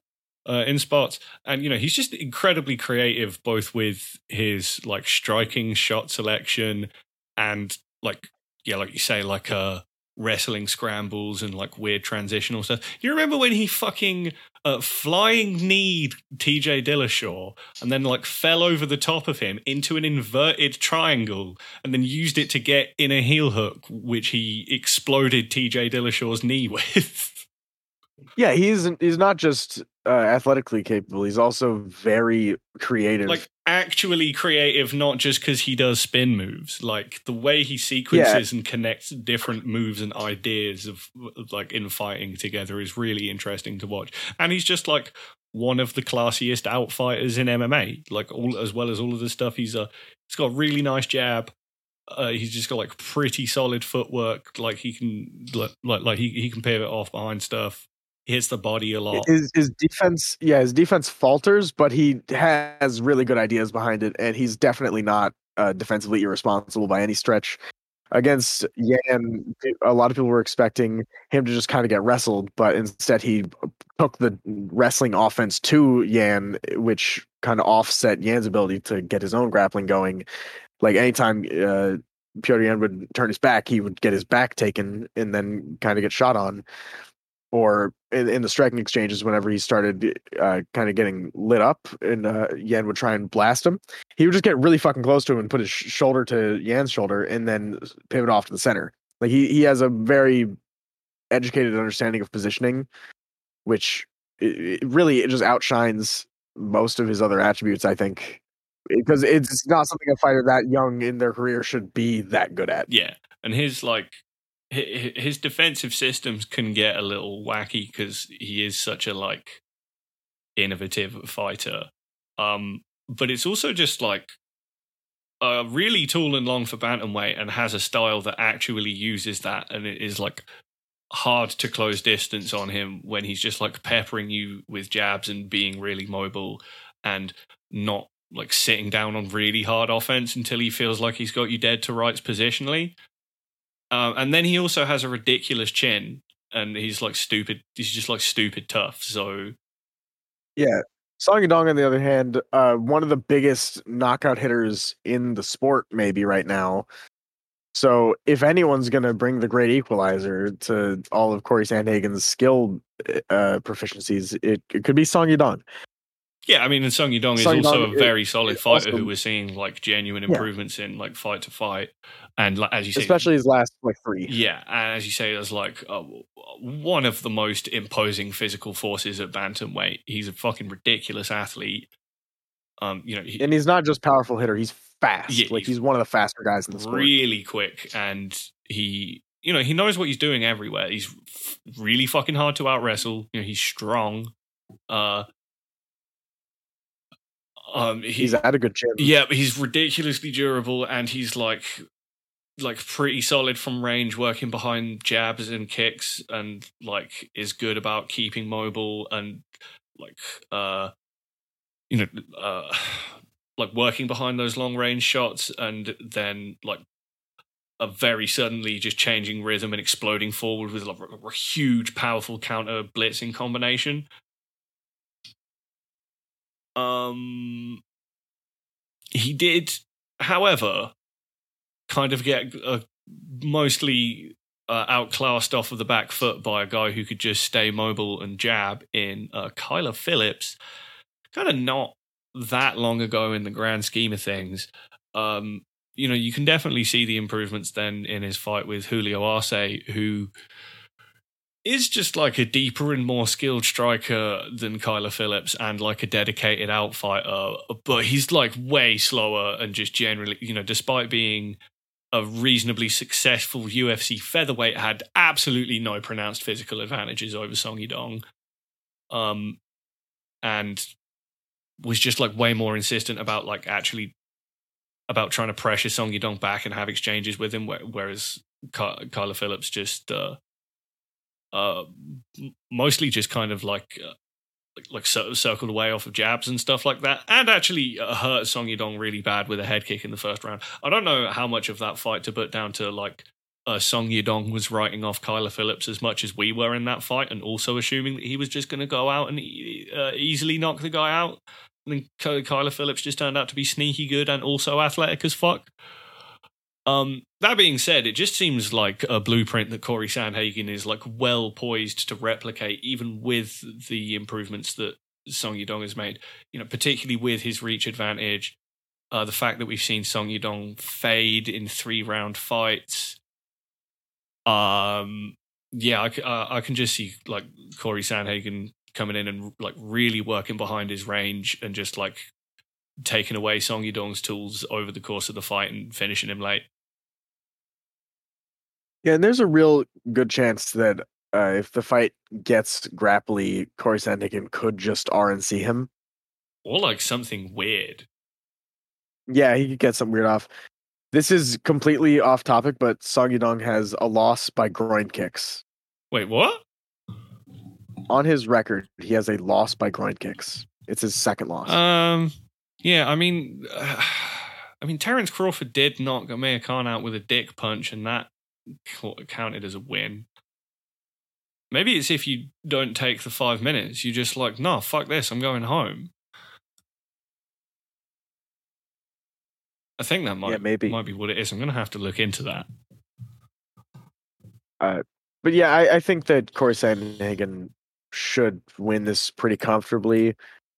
Uh, in spots. And, you know, he's just incredibly creative, both with his like striking shot selection and like, yeah, like you say, like uh, wrestling scrambles and like weird transitional stuff. You remember when he fucking uh, flying kneed TJ Dillashaw and then like fell over the top of him into an inverted triangle and then used it to get in a heel hook, which he exploded TJ Dillashaw's knee <laughs> with? Yeah, he's he's not just uh, athletically capable. He's also very creative. like actually creative, not just because he does spin moves. Like the way he sequences and connects different moves and ideas of of, like in fighting together is really interesting to watch. And he's just like one of the classiest outfighters in MMA. Like all as well as all of the stuff. He's a he's got a really nice jab. Uh, he's just got like pretty solid footwork. Like he can like like, like he he can pivot off behind stuff. Hits the body a lot. his his defense, yeah, his defense falters, but he has really good ideas behind it, and he's definitely not uh, defensively irresponsible by any stretch. Against Yan, a lot of people were expecting him to just kind of get wrestled, but instead he took the wrestling offense to Yan, which kind of offset Yan's ability to get his own grappling going. Like anytime uh, Piotr Yan would turn his back, he would get his back taken and then kind of get shot on. Or in, in the striking exchanges, whenever he started uh, kind of getting lit up, and uh, Yan would try and blast him, he would just get really fucking close to him and put his sh- shoulder to Yan's shoulder, and then pivot off to the center. Like he he has a very educated understanding of positioning, which it, it really it just outshines most of his other attributes. I think because it's not something a fighter that young in their career should be that good at. Yeah, and his like his defensive systems can get a little wacky because he is such a like innovative fighter. Um, but it's also just like uh, really tall and long for bantamweight, and has a style that actually uses that, and it is like hard to close distance on him when he's just like peppering you with jabs and being really mobile and not like sitting down on really hard offense until he feels like he's got you dead to rights positionally. Um, and then he also has a ridiculous chin, and he's like stupid. He's just like stupid tough. So Yeah. Song Yadong, on the other hand, uh, one of the biggest knockout hitters in the sport, maybe right now. So, if anyone's going to bring the great equalizer to all of Cory Sandhagen's skill uh, proficiencies, it, it could be Song Yadong. Yeah, I mean, and Song Yadong is also a very solid fighter also- who we're seeing like genuine Yeah. improvements in like fight to fight, and like, as you say, Especially his last like three. Yeah, and as you say, there's like uh, one of the most imposing physical forces at bantamweight. He's a fucking ridiculous athlete. Um, you know, he, And he's not just powerful hitter; he's fast. Yeah, like he's he's one of the faster guys in the sport. really quick, and he, you know, he knows what he's doing everywhere. He's f- really fucking hard to out wrestle. You know, he's strong. Uh, um, he, He's at a good chin. Yeah, he's ridiculously durable and he's like like pretty solid from range working behind jabs and kicks and like is good about keeping mobile and like uh you know uh <sighs> like working behind those long range shots and then like a very suddenly just changing rhythm and exploding forward with like a huge powerful counter blitzing combination um he did however kind of get uh, mostly uh, outclassed off of the back foot by a guy who could just stay mobile and jab in uh, Kyler Phillips kind of not that long ago in the grand scheme of things. Um, you know, you can definitely see the improvements then in his fight with Julio Arce, who is just like a deeper and more skilled striker than Kyler Phillips and like a dedicated outfighter, but he's like way slower and just generally, you know, despite being a reasonably successful UFC featherweight, had absolutely no pronounced physical advantages over Song Yadong. Um, and was just like way more insistent about like actually about trying to pressure Song Yadong back and have exchanges with him, whereas Kyler Phillips just uh, uh, mostly just kind of like uh, like, like circled away off of jabs and stuff like that, and actually uh, hurt Song Yadong really bad with a head kick in the first round. I don't know how much of that fight to put down to like uh, Song Yadong was writing off Kyler Phillips as much as we were in that fight, and also assuming that he was just going to go out and uh, easily knock the guy out. And then Kyler Phillips just turned out to be sneaky good and also athletic as fuck. Um, that being said, it just seems like a blueprint that Cory Sandhagen is like well poised to replicate, even with the improvements that Song Yadong has made. You know, particularly with his reach advantage, uh, the fact that we've seen Song Yadong fade in three round fights. Um, yeah, I, uh, I can just see like Cory Sandhagen coming in and like really working behind his range and just like taking away Song Yadong's tools over the course of the fight and finishing him late. Yeah, and there's a real good chance that uh, if the fight gets grapply, Cory Sandhagen could just RNC him. Or like something weird. Yeah, he could get something weird off. This is completely off topic, but Song has a loss by groin kicks. Wait, what? On his record, he has a loss by groin kicks. It's his second loss. Um, yeah, I mean, uh, <sighs> I mean, Terence Crawford did knock Amir Khan out with a dick punch, and that counted as a win. Maybe it's if you don't take the five minutes, you just like, no, fuck this, I'm going home. I think that might yeah, maybe might be what it is. I'm going to have to look into that. Uh, but yeah, I, I think that Cory Sandhagen should win this pretty comfortably.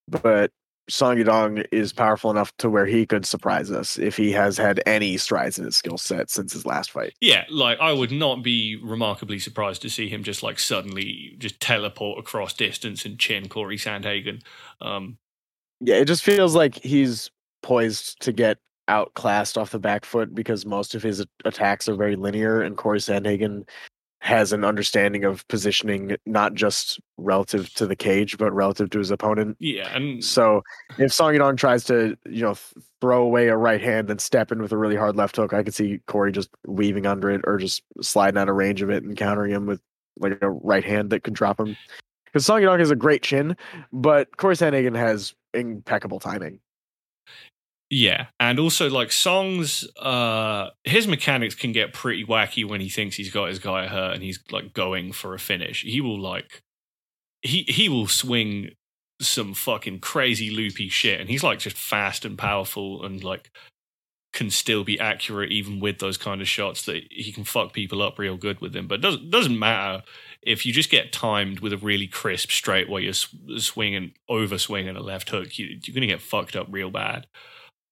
But Song Yadong is powerful enough to where he could surprise us if he has had any strides in his skill set since his last fight. Yeah, like I would not be remarkably surprised to see him just like suddenly just teleport across distance and chin Cory Sandhagen. Um, yeah, it just feels like he's poised to get outclassed off the back foot because most of his attacks are very linear, and Cory Sandhagen has an understanding of positioning not just relative to the cage but relative to his opponent. Yeah, and so if Song Yadong tries to you know throw away a right hand and step in with a really hard left hook, I could see Cory just weaving under it or just sliding out of range of it and countering him with like a right hand that could drop him. Because Song Yadong has a great chin, but Cory Sandhagen has impeccable timing. Yeah, and also like songs, uh, his mechanics can get pretty wacky when he thinks he's got his guy hurt and he's like going for a finish. He will like, he he will swing some fucking crazy loopy shit, and he's like just fast and powerful and like can still be accurate even with those kind of shots that he can fuck people up real good with them. But doesn't doesn't matter if you just get timed with a really crisp straight while you're swinging over swinging a left hook, you, you're gonna get fucked up real bad.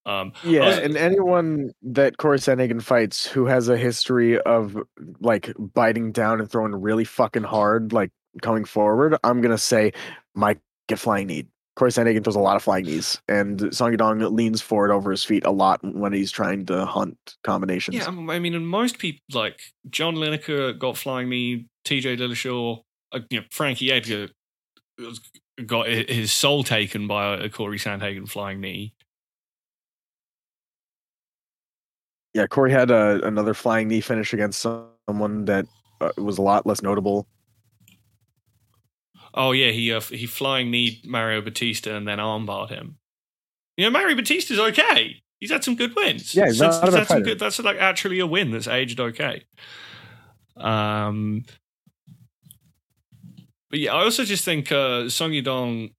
Um, yeah, was, and anyone that Cory Sandhagen fights who has a history of like biting down and throwing really fucking hard, like coming forward, I'm gonna say might get flying knee. Cory Sandhagen throws a lot of flying knees, and Song Yadong leans forward over his feet a lot when he's trying to hunt combinations. Yeah, I mean, and most people like John Lineker got flying knee, T.J. Dillashaw, uh, you know, Frankie Edgar got his soul taken by a Cory Sandhagen flying knee. Yeah, Cory had a, uh, another flying knee finish against someone that uh, was a lot less notable. Oh yeah, he uh, he flying knee Mario Bautista and then armbarred him. You know, Mario Bautista's okay. He's had some good wins. Yeah, he's, had some good. That's like actually a win that's aged okay. Um, but yeah, I also just think uh, Song Yadong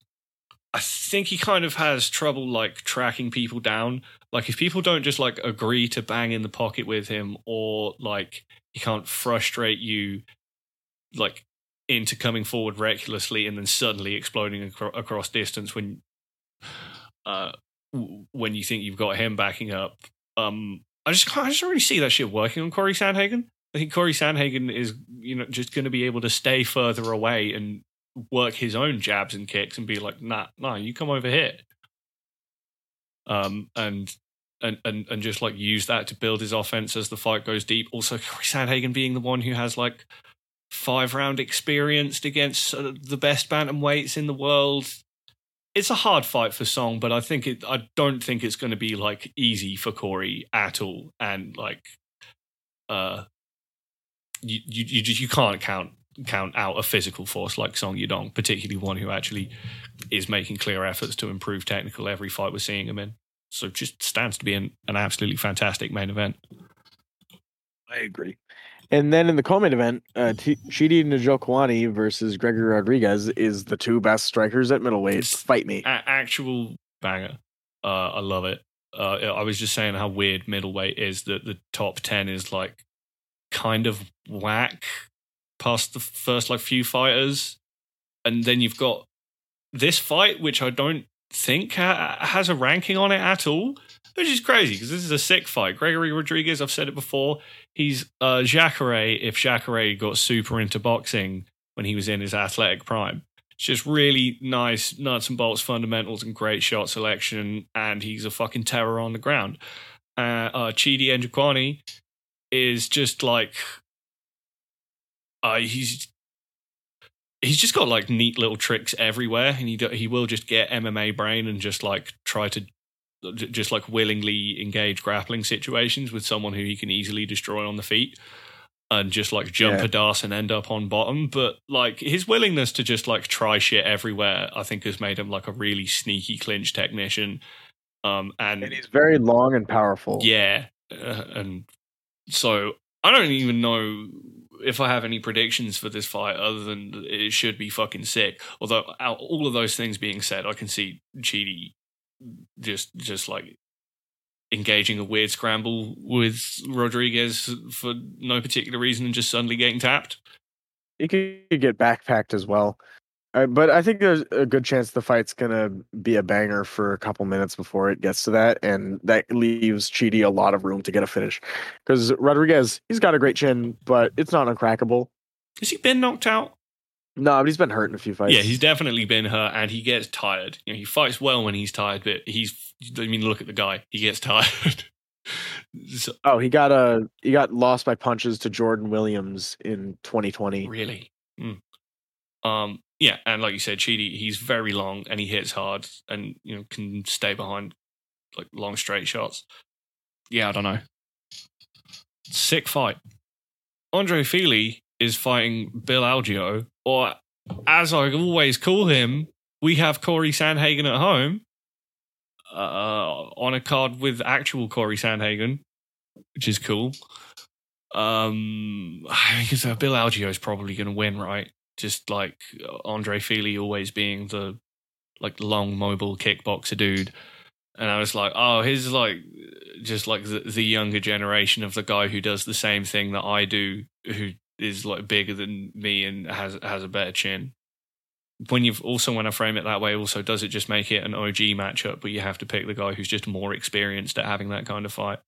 I think he kind of has trouble like tracking people down. Like if people don't just like agree to bang in the pocket with him, or like he can't frustrate you, like into coming forward recklessly and then suddenly exploding acro- across distance when uh, when you think you've got him backing up. Um, I just can't, I just really see that shit working on Cory Sandhagen. I think Cory Sandhagen is you know just going to be able to stay further away and work his own jabs and kicks and be like, nah, nah, you come over here. Um, and and, and and just like use that to build his offense as the fight goes deep. Also, <laughs> Cory Sandhagen being the one who has like five round experienced against uh, the best bantamweights in the world. It's a hard fight for Song, but I think it. I don't think it's going to be like easy for Cory at all. And like, uh, you you you, just, you can't count count out a physical force like Song Yadong, particularly one who actually is making clear efforts to improve technical every fight we're seeing him in. So just stands to be an, an absolutely fantastic main event. I agree. And then in the co-main event, uh, T- Chidi Njokuani versus Gregory Rodrigues is the two best strikers at middleweight. It's Fight me. A- actual banger. Uh, I love it. Uh, I was just saying how weird middleweight is that the top 10 is like kind of whack past the first like few fighters. And then you've got this fight, which I don't think ha- has a ranking on it at all, which is crazy because this is a sick fight. Gregory Rodrigues, I've said it before, he's uh, Jacare if Jacare got super into boxing when he was in his athletic prime. It's just really nice nuts and bolts fundamentals and great shot selection, and he's a fucking terror on the ground. Uh, uh, Chidi Njokuani is just like uh, he's he's just got like neat little tricks everywhere, and he do, he will just get MMA brain and just like try to just like willingly engage grappling situations with someone who he can easily destroy on the feet and just like jump Yeah. a d'arce and end up on bottom. But like his willingness to just like try shit everywhere, I think has made him like a really sneaky clinch technician. Um, and, And he's very long and powerful. yeah, uh, and so I don't even know if I have any predictions for this fight other than it should be fucking sick. Although all of those things being said, I can see Chidi just just like engaging a weird scramble with Rodrigues for no particular reason and just suddenly getting tapped. He could get backpacked as well. Uh, but I think there's a good chance the fight's gonna be a banger for a couple minutes before it gets to that, and that leaves Chidi a lot of room to get a finish. Because Rodrigues, he's got a great chin, but it's not uncrackable. Has he been knocked out? No, but he's been hurt in a few fights. Yeah, he's definitely been hurt, and he gets tired. You know, he fights well when he's tired, but he's. I mean, look at the guy; he gets <laughs> tired. so, Oh, he got a he got lost by punches to Jordan Williams in 2020. really, Mm. um, yeah, and like you said, Chidi, he's very long and he hits hard, and you know can stay behind like long straight shots. Yeah, I don't know. Sick fight. Andre Fili is fighting Bill Algeo, or as I always call him, we have Cory Sandhagen at home uh, on a card with actual Cory Sandhagen, which is cool. Um, <sighs> because uh, Bill Algeo is probably going to win, right? Just like Andre Fili always being the like long mobile kickboxer dude. And I was like, oh, he's like just like the, the younger generation of the guy who does the same thing that I do, who is like bigger than me and has has a better chin. When you've also when I frame it that way, also does it just make it an OG matchup, but you have to pick the guy who's just more experienced at having that kind of fight?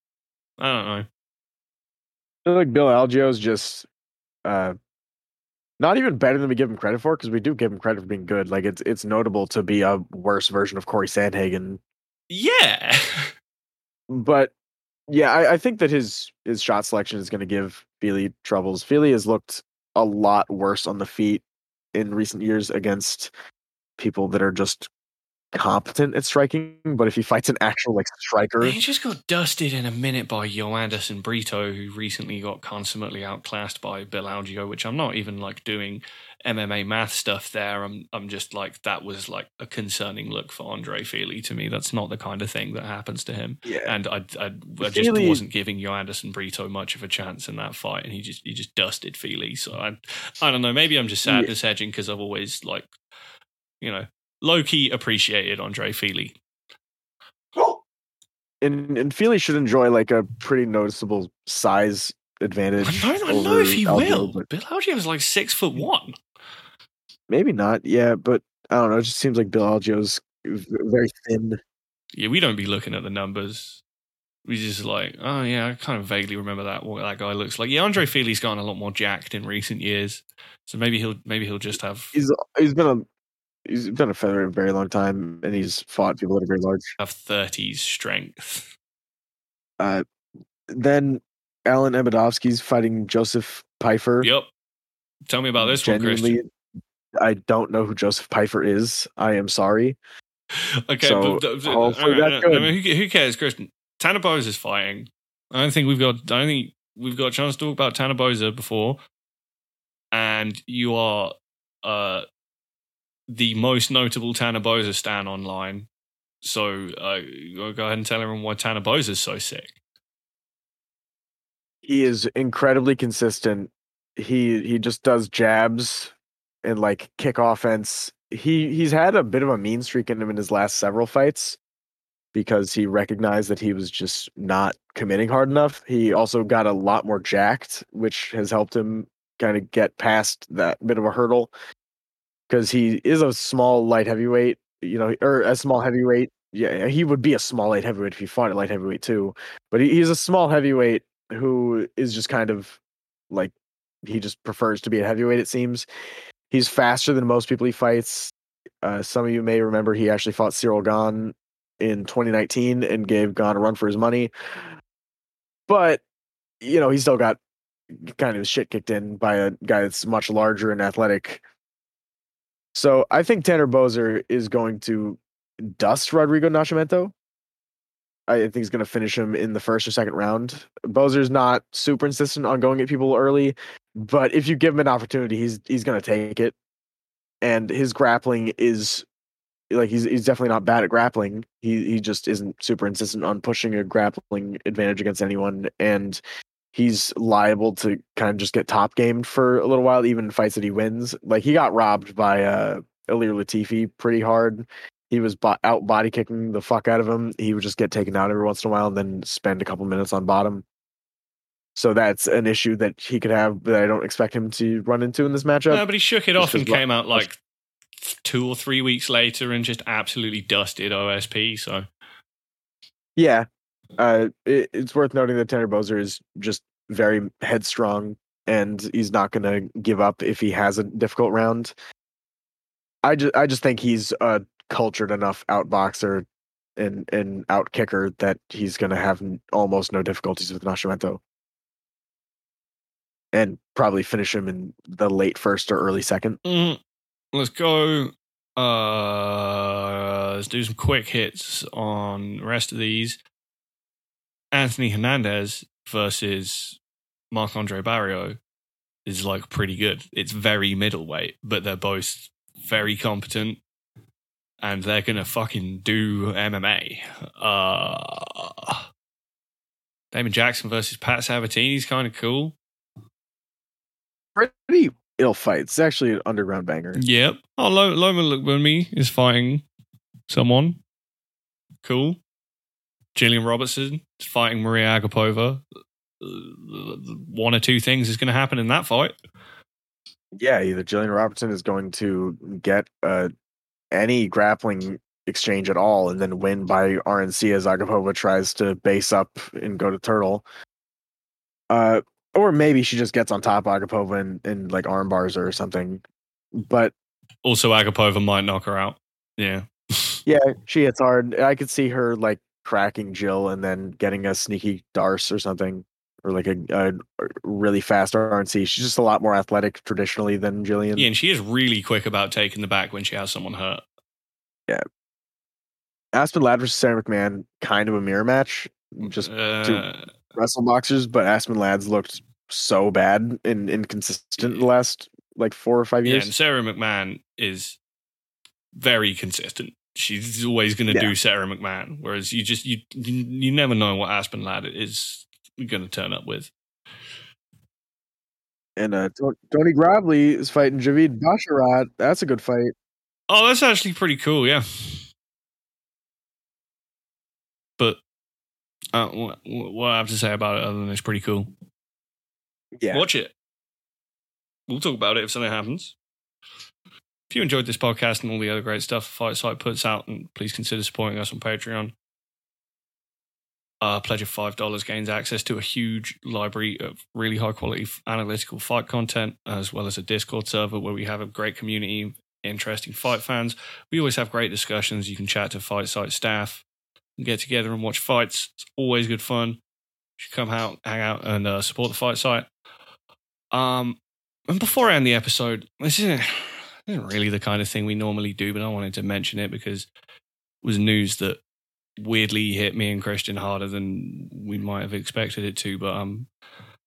I don't know. I feel like Bill Algeo's just uh not even better than we give him credit for because we do give him credit for being good. Like it's it's notable to be a worse version of Cory Sandhagen. Yeah. <laughs> But yeah, I, I think that his his shot selection is going to give Fili troubles. Fili has looked a lot worse on the feet in recent years against people that are just competent at striking. But if he fights an actual like striker, He just got dusted in a minute by Joanderson Brito, who recently got consummately outclassed by Bill Algeo, which I'm not even like doing MMA math stuff there. I'm I'm just like that was like a concerning look for Andre Fili to me. That's not the kind of thing that happens to him. yeah, And I, I, I just Fili- wasn't giving Joanderson Brito much of a chance in that fight, and he just he just dusted Fili. So I I don't know. Maybe I'm just Yeah. sadness hedging because I've always like you know low key appreciated Andre Fili. and and Fili should enjoy like a pretty noticeable size advantage. I don't, know if he Algeo, will. but Bill Algeo is like six foot one. maybe not. Yeah, but I don't know. It just seems like Bill Algeo's very thin. Yeah, we don't be looking at the numbers. We just like, oh yeah, I kind of vaguely remember that what that guy looks like. Yeah, Andre Fili's gotten a lot more jacked in recent years, so maybe he'll maybe he'll just have He's he's been a he's been a featherweight a very long time, and he's fought people that are very large. have thirties strength. Uh, then Alan Ebadovsky's fighting Joseph Pfeiffer. Yep. Tell me about this one, Christian. I don't know who Joseph Pfeiffer is. I am sorry. Okay, So, but, but- hopefully I- that's I mean, who, who cares, Christian? Tanner Bowes is fighting. I don't think we've got. I don't think we've got a chance to talk about Tanner Boser before, and you are uh, the most notable Tanner Boser stan online. So uh, go ahead and tell everyone why Tanner is so sick. He is incredibly consistent. He he just does jabs and like kick offense. He he's had a bit of a mean streak in him in his last several fights because he recognized that he was just not committing hard enough. He also got a lot more jacked, which has helped him kind of get past that bit of a hurdle because he is a small light heavyweight, you know, or a small heavyweight. Yeah, he would be a small light heavyweight if he fought at light heavyweight too. But he, he's a small heavyweight who is just kind of like he just prefers to be a heavyweight. It seems he's faster than most people he fights. Uh, some of you may remember he actually fought Ciryl Gane in 2019 and gave Gane a run for his money. But you know, he still got kind of shit kicked in by a guy that's much larger and athletic. So I think Tanner Boser is going to dust Rodrigo Nascimento. I think he's going to finish him in the first or second round. Boser's not super insistent on going at people early, but if you give him an opportunity, he's he's going to take it. And his grappling is like he's he's definitely not bad at grappling. He he just isn't super insistent on pushing a grappling advantage against anyone, and he's liable to kind of just get top gamed for a little while, even in fights that he wins. Like he got robbed by uh Ilir Latifi pretty hard. He was bo- out body kicking the fuck out of him. He would just get taken out every once in a while and then spend a couple minutes on bottom. So that's an issue that he could have that I don't expect him to run into in this matchup. No, but he shook it off and came out like two or three weeks later and just absolutely dusted OSP. So Yeah, uh, it, it's worth noting that Tanner Boser is just very headstrong, and he's not going to give up if he has a difficult round. I just, I just think he's a cultured enough outboxer and and out kicker that he's going to have almost no difficulties with Nascimento, and probably finish him in the late first or early second. Mm, let's go. Uh, let's do some quick hits on the rest of these. Anthony Hernandez versus Marc Andre Barriault is like pretty good. It's very middleweight, but they're both very competent and they're gonna fucking do MMA. Uh, Damon Jackson versus Pat Sabatini is kind of cool. Pretty ill fight. It's actually an underground banger. Yep. Oh, Lo- Loma Lookboonmee is fighting someone. Cool. Jillian Robertson fighting Maria Agapova. One or two things is going to happen in that fight. yeah, either Jillian Robertson is going to get uh, any grappling exchange at all and then win by RNC as Agapova tries to base up and go to turtle. Uh, or maybe she just gets on top of Agapova and, and like arm bars her or something. But Also, Agapova might knock her out. Yeah. <laughs> yeah, she hits hard. I could see her like cracking Jill and then getting a sneaky d'arce or something. Or like a, a really fast RNC. She's just a lot more athletic traditionally than Jillian. Yeah, and she is really quick about taking the back when she has someone hurt. Yeah. Aspen Ladd versus Sarah McMahon, kind of a mirror match. Just Uh, wrestle boxers, but Aspen Ladd's looked so bad and inconsistent the last like four or five yeah, years. and Sarah McMahon is very consistent. She's always going to Yeah. do Sarah McMahon, whereas you just you you, never know what Aspen Ladd is going to turn up with. And uh, Tony Gravely is fighting Javid Basharat. That's a good fight. Oh, that's actually pretty cool, yeah. But uh, what, what I have to say about it other than it's pretty cool. Yeah, Watch it. We'll talk about it if something happens. If you enjoyed this podcast and all the other great stuff Fight Site puts out, and please consider supporting us on Patreon. A pledge of five dollars gains access to a huge library of really high quality analytical fight content, as well as a Discord server where we have a great community of interesting fight fans. We always have great discussions. You can chat to Fight Site staff, and get together and watch fights. It's always good fun. You should come out, hang out, and uh, support the Fight Site. Um, and before I end the episode, this isn't really the kind of thing we normally do, but I wanted to mention it because it was news that weirdly hit me and Christian harder than we might have expected it to. But um,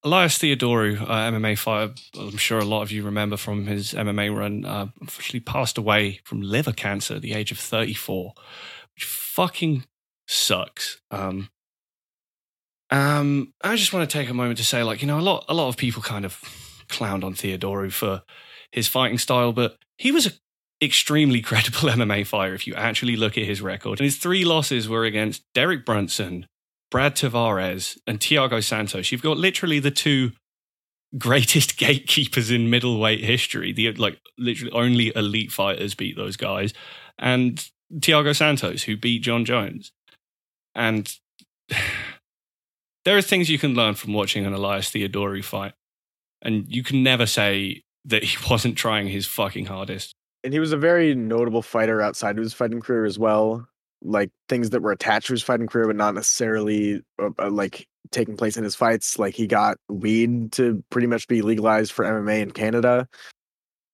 Elias Theodorou, uh, MMA fighter, I'm sure a lot of you remember from his MMA run, uh, officially passed away from liver cancer at the age of 34, which fucking sucks. Um, um, I just want to take a moment to say, like, you know, a lot, a lot of people kind of clowned on Theodorou for his fighting style, but he was an extremely <laughs> credible MMA fighter if you actually look at his record. And his three losses were against Derek Brunson, Brad Tavares, and Thiago Santos. You've got literally the two <laughs> greatest <laughs> gatekeepers in middleweight history. The like literally only elite fighters beat those guys. And Thiago Santos, who beat Jon Jones. And <sighs> there are things you can learn from watching an Elias Theodorou fight. And you can never say that he <laughs> wasn't trying his fucking hardest and he was a very notable fighter outside of his fighting career as well. Like things that were attached to his fighting career, but not necessarily uh, uh, like taking place in his fights. Like he got weed to pretty much be legalized for MMA in Canada,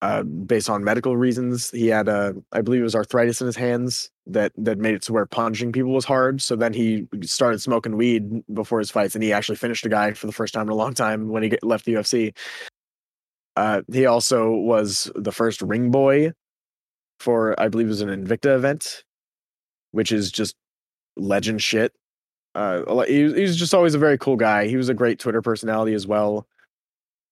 uh, based on medical reasons. He had, uh, I believe, it was arthritis in his hands that that made it to where punching people was hard. So then he started smoking weed before his fights, and he actually finished a guy for the first time in a long time when he left the UFC. Uh, he also was the first ring boy for, I believe, it was an Invicta event, which is just legend shit. Uh, he, he was just always a very cool guy. He was a great Twitter personality as well.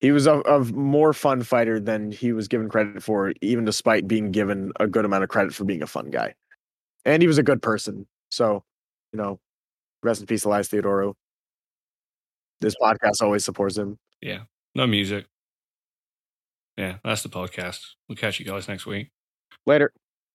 He was a, a more fun fighter than he was given credit for, even despite being given a good amount of credit for being a fun guy. And he was a good person. So, you know, rest in peace, Elias Theodorou. This podcast always supports him. Yeah. No music. Yeah, that's the podcast. We'll catch you guys next week. Later.